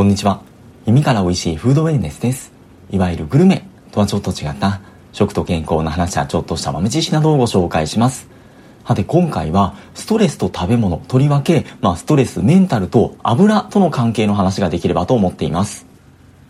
こんにちは。耳から美味しいフードウェルネスです。いわゆるグルメとはちょっと違った食と健康の話やちょっとした豆知識などをご紹介します。さて今回はストレスと食べ物、とりわけ、まあストレス、メンタルと油との関係の話ができればと思っています。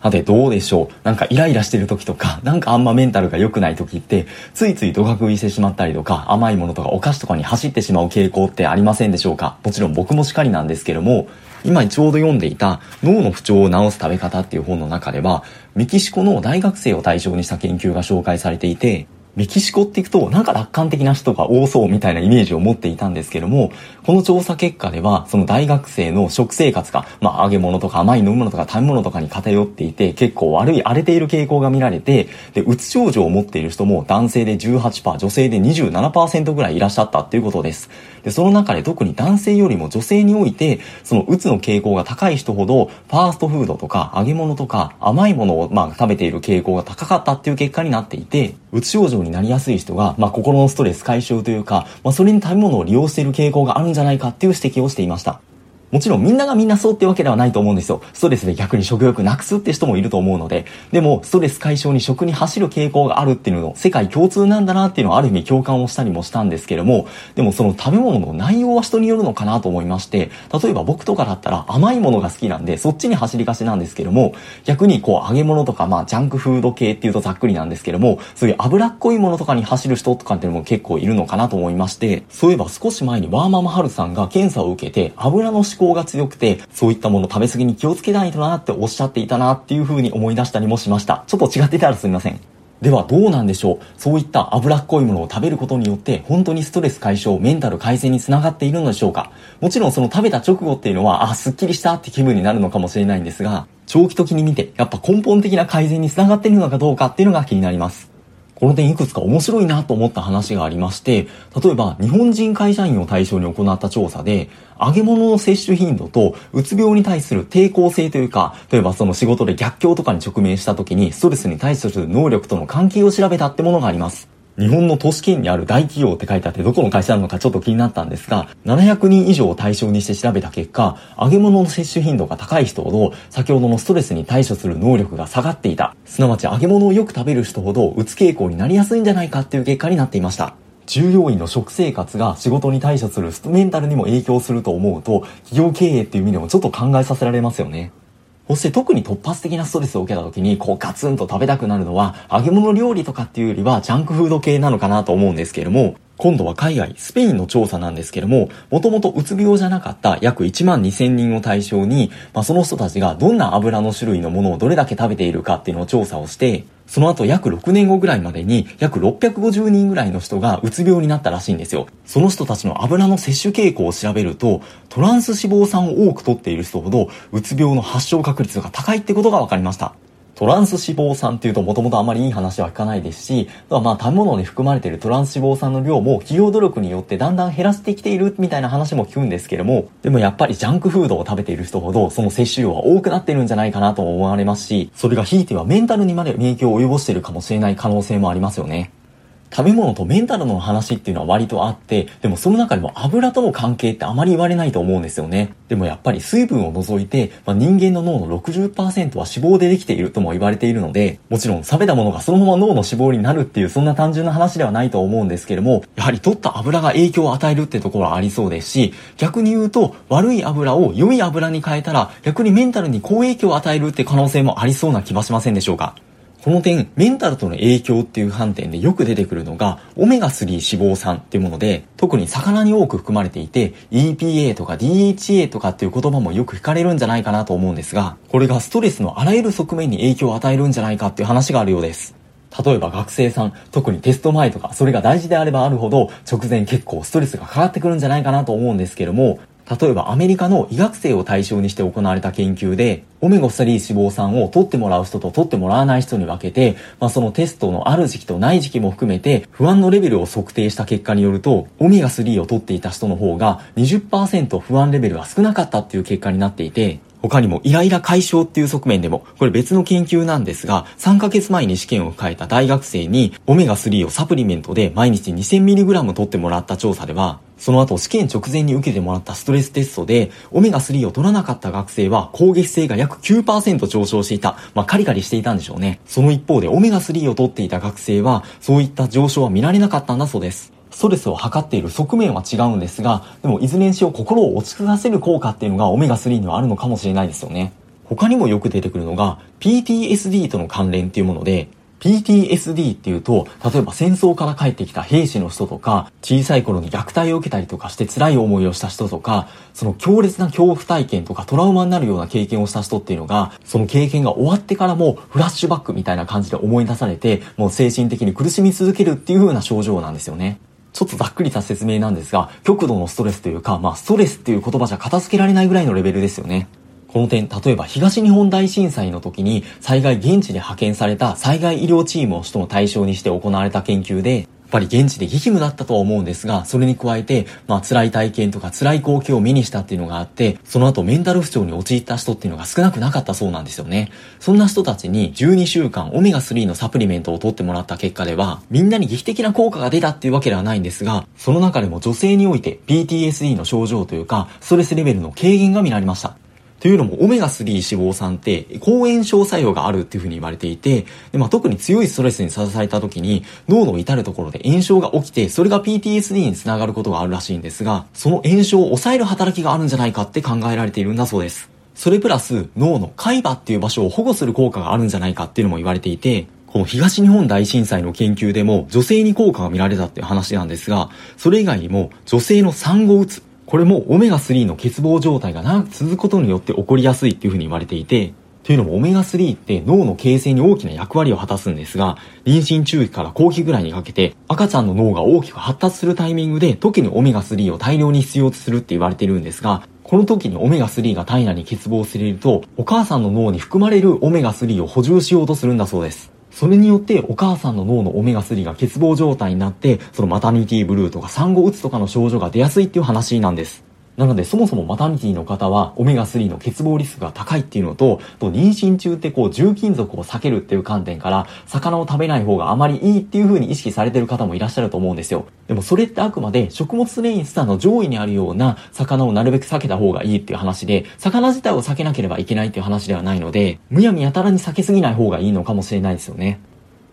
さてどうでしょうなんかイライラしてる時とか、なんかあんまメンタルが良くない時って、ついついドカ食いしてしまったりとか、甘いものとかお菓子とかに走ってしまう傾向ってありませんでしょうか？もちろん僕もしかりなんですけども、今ちょうど読んでいた脳の不調を治す食べ方っていう本の中では、メキシコの大学生を対象にした研究が紹介されていて、メキシコって行くとなんか楽観的な人が多そうみたいなイメージを持っていたんですけども、この調査結果では、その大学生の食生活が、まあ揚げ物とか甘い飲み物とか食べ物とかに偏っていて、結構悪い荒れている傾向が見られて、で、うつ症状を持っている人も男性で18%、女性で27%ぐらいいらっしゃったっていうことです。で、その中で特に男性よりも女性において、そのうつの傾向が高い人ほど、ファーストフードとか揚げ物とか甘いものをまあ食べている傾向が高かったっていう結果になっていて、うつ症状になりやすい人が、まあ心のストレス解消というか、まあそれに食べ物を利用している傾向があるんじゃないかっていう指摘をしていました。もちろんみんながみんなそうってわけではないと思うんですよ。ストレスで逆に食欲なくすって人もいると思うので。でも、ストレス解消に食に走る傾向があるっていうのの世界共通なんだなっていうのはある意味共感をしたりもしたんですけども、でもその食べ物の内容は人によるのかなと思いまして、例えば僕とかだったら甘いものが好きなんで、そっちに走りがちなんですけども、逆にこう揚げ物とかまあジャンクフード系っていうとざっくりなんですけども、そういう脂っこいものとかに走る人とかっていうのも結構いるのかなと思いまして、そういえば少し前にワーママハルさんが検査を受けて油の思考が強くて、そういったもの食べ過ぎに気をつけないとなっておっしゃっていたなっていう風に思い出したりもしました。ちょっと違ってたらすみません。ではどうなんでしょうそういった脂っこいものを食べることによって本当にストレス解消、メンタル改善につながっているのでしょうかもちろんその食べた直後っていうのは、あ、すっきりしたって気分になるのかもしれないんですが、長期的に見てやっぱ根本的な改善につながっているのかどうかっていうのが気になります。この点いくつか面白いなと思った話がありまして、例えば日本人会社員を対象に行った調査で、揚げ物の摂取頻度とうつ病に対する抵抗性というか、例えばその仕事で逆境とかに直面した時にストレスに対処する能力との関係を調べたってものがあります。日本の都市圏にある大企業って書いてあってどこの会社なのかちょっと気になったんですが、700人以上を対象にして調べた結果、揚げ物の摂取頻度が高い人ほど、先ほどのストレスに対処する能力が下がっていた。すなわち揚げ物をよく食べる人ほど、うつ傾向になりやすいんじゃないかっていう結果になっていました。従業員の食生活が仕事に対処するメンタルにも影響すると思うと、企業経営っていう意味でもちょっと考えさせられますよね。そして特に突発的なストレスを受けた時に、こうガツンと食べたくなるのは、揚げ物料理とかっていうよりは、ジャンクフード系なのかなと思うんですけれども、今度は海外、スペインの調査なんですけども、もともとうつ病じゃなかった約1万2000人を対象に、まあ、その人たちがどんな油の種類のものをどれだけ食べているかっていうのを調査をして、その後約6年後ぐらいまでに約650人ぐらいの人がうつ病になったらしいんですよ。その人たちの油の摂取傾向を調べると、トランス脂肪酸を多く取っている人ほどうつ病の発症確率が高いってことが分かりました。トランス脂肪酸っていうともともとあまりいい話は聞かないですし、まあ食べ物に含まれているトランス脂肪酸の量も企業努力によってだんだん減らしてきているみたいな話も聞くんですけども、でもやっぱりジャンクフードを食べている人ほどその摂取量は多くなってるんじゃないかなと思われますし、それがひいてはメンタルにまで影響を及ぼしているかもしれない可能性もありますよね。食べ物とメンタルの話っていうのは割とあって、でもその中でも油との関係ってあまり言われないと思うんですよね。でもやっぱり水分を除いて、まあ、人間の脳の60%は脂肪でできているとも言われているので、もちろん食べたものがそのまま脳の脂肪になるっていうそんな単純な話ではないと思うんですけれども、やはり取った油が影響を与えるってところはありそうですし、逆に言うと悪い油を良い油に変えたら逆にメンタルに好影響を与えるって可能性もありそうな気はしませんでしょうか？この点、メンタルとの影響っていう観点でよく出てくるのが、オメガ3脂肪酸っていうもので、特に魚に多く含まれていて、EPA とか DHA とかっていう言葉もよく聞かれるんじゃないかなと思うんですが、これがストレスのあらゆる側面に影響を与えるんじゃないかっていう話があるようです。例えば学生さん、特にテスト前とか、それが大事であればあるほど、直前結構ストレスがかかってくるんじゃないかなと思うんですけども、例えばアメリカの医学生を対象にして行われた研究で、オメガ3脂肪酸を取ってもらう人と取ってもらわない人に分けて、まあ、そのテストのある時期とない時期も含めて、不安のレベルを測定した結果によると、オメガ3を取っていた人の方が20%不安レベルが少なかったっていう結果になっていて、他にもイライラ解消っていう側面でも、これ別の研究なんですが、3ヶ月前に試験を控えた大学生に、オメガ3をサプリメントで毎日 2000mg 取ってもらった調査では、その後試験直前に受けてもらったストレステストで、オメガ3を取らなかった学生は攻撃性が約9%上昇していた。まあ、カリカリしていたんでしょうね。その一方で、オメガ3を取っていた学生は、そういった上昇は見られなかったんだそうです。ストレスを測っている側面は違うんですが、でもいずれにしろ心を落ち着かせる効果っていうのがオメガ3にはあるのかもしれないですよね。他にもよく出てくるのが PTSD との関連っていうもので、PTSD っていうと、例えば戦争から帰ってきた兵士の人とか、小さい頃に虐待を受けたりとかして辛い思いをした人とか、その強烈な恐怖体験とかトラウマになるような経験をした人っていうのが、その経験が終わってからもフラッシュバックみたいな感じで思い出されて、もう精神的に苦しみ続けるっていう風な症状なんですよね。ちょっとざっくりした説明なんですが、極度のストレスというか、まあストレスっていう言葉じゃ片付けられないぐらいのレベルですよね。この点、例えば東日本大震災の時に災害現地で派遣された災害医療チームを首都の対象にして行われた研究で、ぱり現地で激務だったとは思うんですが、それに加えて、まあ辛い体験とか辛い光景を目にしたっていうのがあって、その後メンタル不調に陥った人っていうのが少なくなかったそうなんですよね。そんな人たちに12週間オメガ3のサプリメントを取ってもらった結果では、みんなに劇的な効果が出たっていうわけではないんですが、その中でも女性において PTSD の症状というか、ストレスレベルの軽減が見られました。というのも、オメガ3脂肪酸って抗炎症作用があるっていうふうに言われていて、でまあ、特に強いストレスにさらされた時に、脳の至るところで炎症が起きて、それが PTSD につながることがあるらしいんですが、その炎症を抑える働きがあるんじゃないかって考えられているんだそうです。それプラス、脳の海馬っていう場所を保護する効果があるんじゃないかっていうのも言われていて、この東日本大震災の研究でも女性に効果が見られたっていう話なんですが、それ以外にも女性の産後うつ、これもオメガ3の欠乏状態が長く続くことによって起こりやすいっていうふうに言われていて、というのもオメガ3って脳の形成に大きな役割を果たすんですが、妊娠中期から後期ぐらいにかけて赤ちゃんの脳が大きく発達するタイミングで時にオメガ3を大量に必要とするって言われてるんですが、この時にオメガ3が体内に欠乏されると、お母さんの脳に含まれるオメガ3を補充しようとするんだそうです。それによってお母さんの脳のオメガ3が欠乏状態になって、そのマタニティブルーとか産後うつとかの症状が出やすいっていう話なんです。なので、そもそもマタニティの方は、オメガ3の欠乏リスクが高いっていうのと、と妊娠中ってこう、重金属を避けるっていう観点から、魚を食べない方があまりいいっていう風に意識されてる方もいらっしゃると思うんですよ。でもそれってあくまで食物繊維スターの上位にあるような魚をなるべく避けた方がいいっていう話で、魚自体を避けなければいけないっていう話ではないので、むやみやたらに避けすぎない方がいいのかもしれないですよね。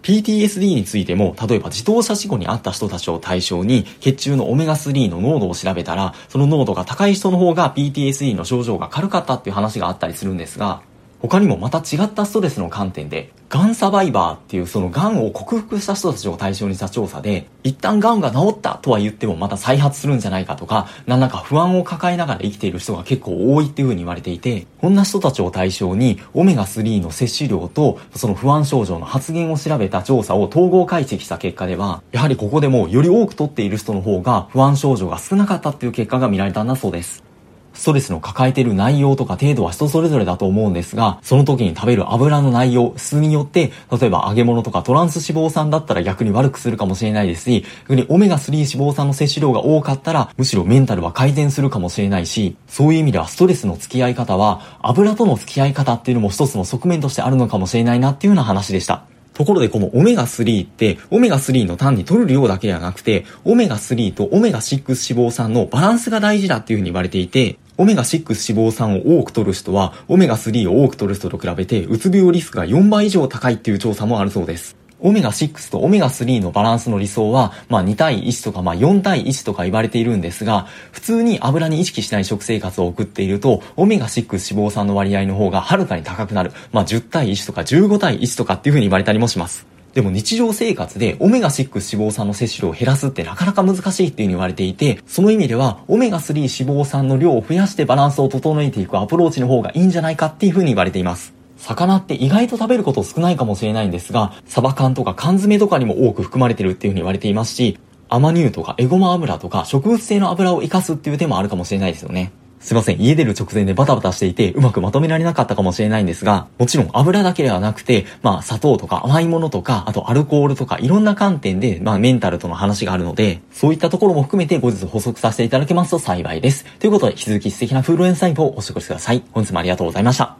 PTSD についても、例えば自動車事故に遭った人たちを対象に、血中のオメガ3の濃度を調べたら、その濃度が高い人の方が PTSD の症状が軽かったっていう話があったりするんですが、他にもまた違ったストレスの観点で、ガンサバイバーっていうそのガンを克服した人たちを対象にした調査で、一旦ガンが治ったとは言ってもまた再発するんじゃないかとか、何らか不安を抱えながら生きている人が結構多いっていう風に言われていて、こんな人たちを対象に、オメガ3の摂取量と、その不安症状の発現を調べた調査を統合解析した結果では、やはりここでもより多く取っている人の方が不安症状が少なかったっていう結果が見られたんだそうです。ストレスの抱えている内容とか程度は人それぞれだと思うんですが、その時に食べる油の内容、質によって、例えば揚げ物とかトランス脂肪酸だったら逆に悪くするかもしれないですし、逆にオメガ3脂肪酸の摂取量が多かったら、むしろメンタルは改善するかもしれないし、そういう意味ではストレスの付き合い方は、油との付き合い方っていうのも一つの側面としてあるのかもしれないなっていうような話でした。ところでこのオメガ3って、オメガ3の単に取る量だけではなくて、オメガ3とオメガ6脂肪酸のバランスが大事だっていうふうに言われていて、オメガ6脂肪酸を多く取る人は、オメガ3を多く取る人と比べて、うつ病リスクが4倍以上高いっていう調査もあるそうです。オメガ6とオメガ3のバランスの理想は、まあ2対1とか、まあ4対1とか言われているんですが、普通に油に意識しない食生活を送っていると、オメガ6脂肪酸の割合の方がはるかに高くなる。まあ10対1とか15対1とかっていう風に言われたりもします。でも日常生活でオメガ6脂肪酸の摂取量を減らすってなかなか難しいっていうふうに言われていて、その意味ではオメガ3脂肪酸の量を増やしてバランスを整えていくアプローチの方がいいんじゃないかっていうふうに言われています。魚って意外と食べること少ないかもしれないんですが、サバ缶とか缶詰とかにも多く含まれてるっていうふうに言われていますし、アマニ油とかエゴマ油とか植物性の油を活かすっていう手もあるかもしれないですよね。すいません、家出る直前でバタバタしていて、うまくまとめられなかったかもしれないんですが、もちろん油だけではなくて、まあ砂糖とか甘いものとか、あとアルコールとか、いろんな観点で、まあメンタルとの話があるので、そういったところも含めて後日補足させていただけますと幸いです。ということで、引き続き素敵なフードエンサイトをお過ごしください。本日もありがとうございました。